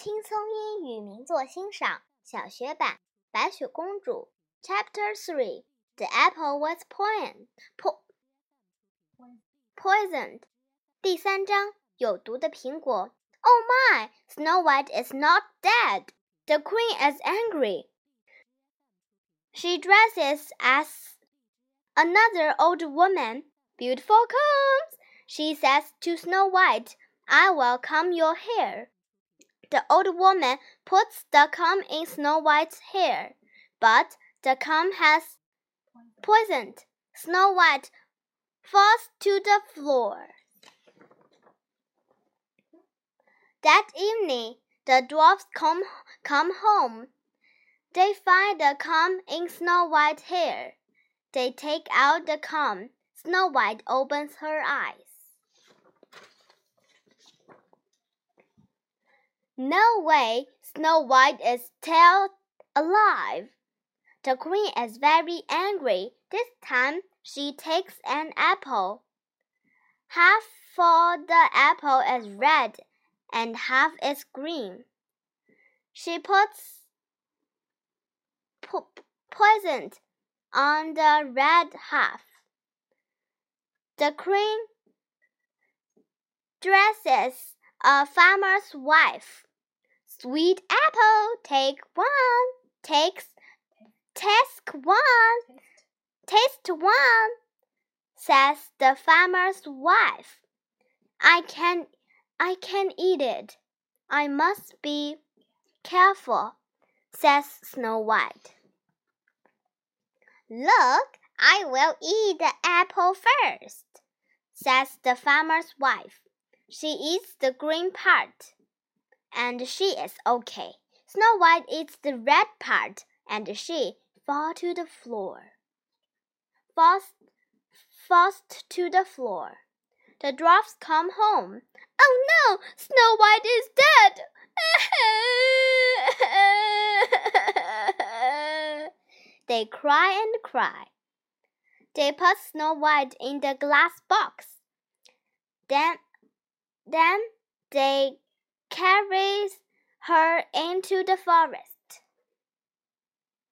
轻松英语名作欣赏小学版《白雪公主》Chapter Three The apple was poisoned. Po poisoned. 第三章有毒的苹果。Oh my! Snow White is not dead. The queen is angry. She dresses as another old woman. Beautiful combs, she says to Snow White. I will comb your hair. The old woman puts the comb in Snow White's hair, but the comb has poisoned. Snow White falls to the floor. That evening, the dwarfs come, come home. They find the comb in Snow White's hair. They take out the comb. Snow White opens her eyes. No way, Snow White is still alive. The queen is very angry. This time she takes an apple. Half of the apple is red and half is green. She puts po poison on the red half. The queen dresses a farmer's wife. Sweet apple, take one. Takes, task one. Taste one, says the farmer's wife. I can, I can eat it. I must be careful, says Snow White. Look, I will eat the apple first, says the farmer's wife. She eats the green part and she is okay. Snow White eats the red part, and she falls to the floor. Falls, falls to the floor. The dwarfs come home. Oh no! Snow White is dead! they cry and cry. They put Snow White in the glass box. Then, then they carries her into the forest.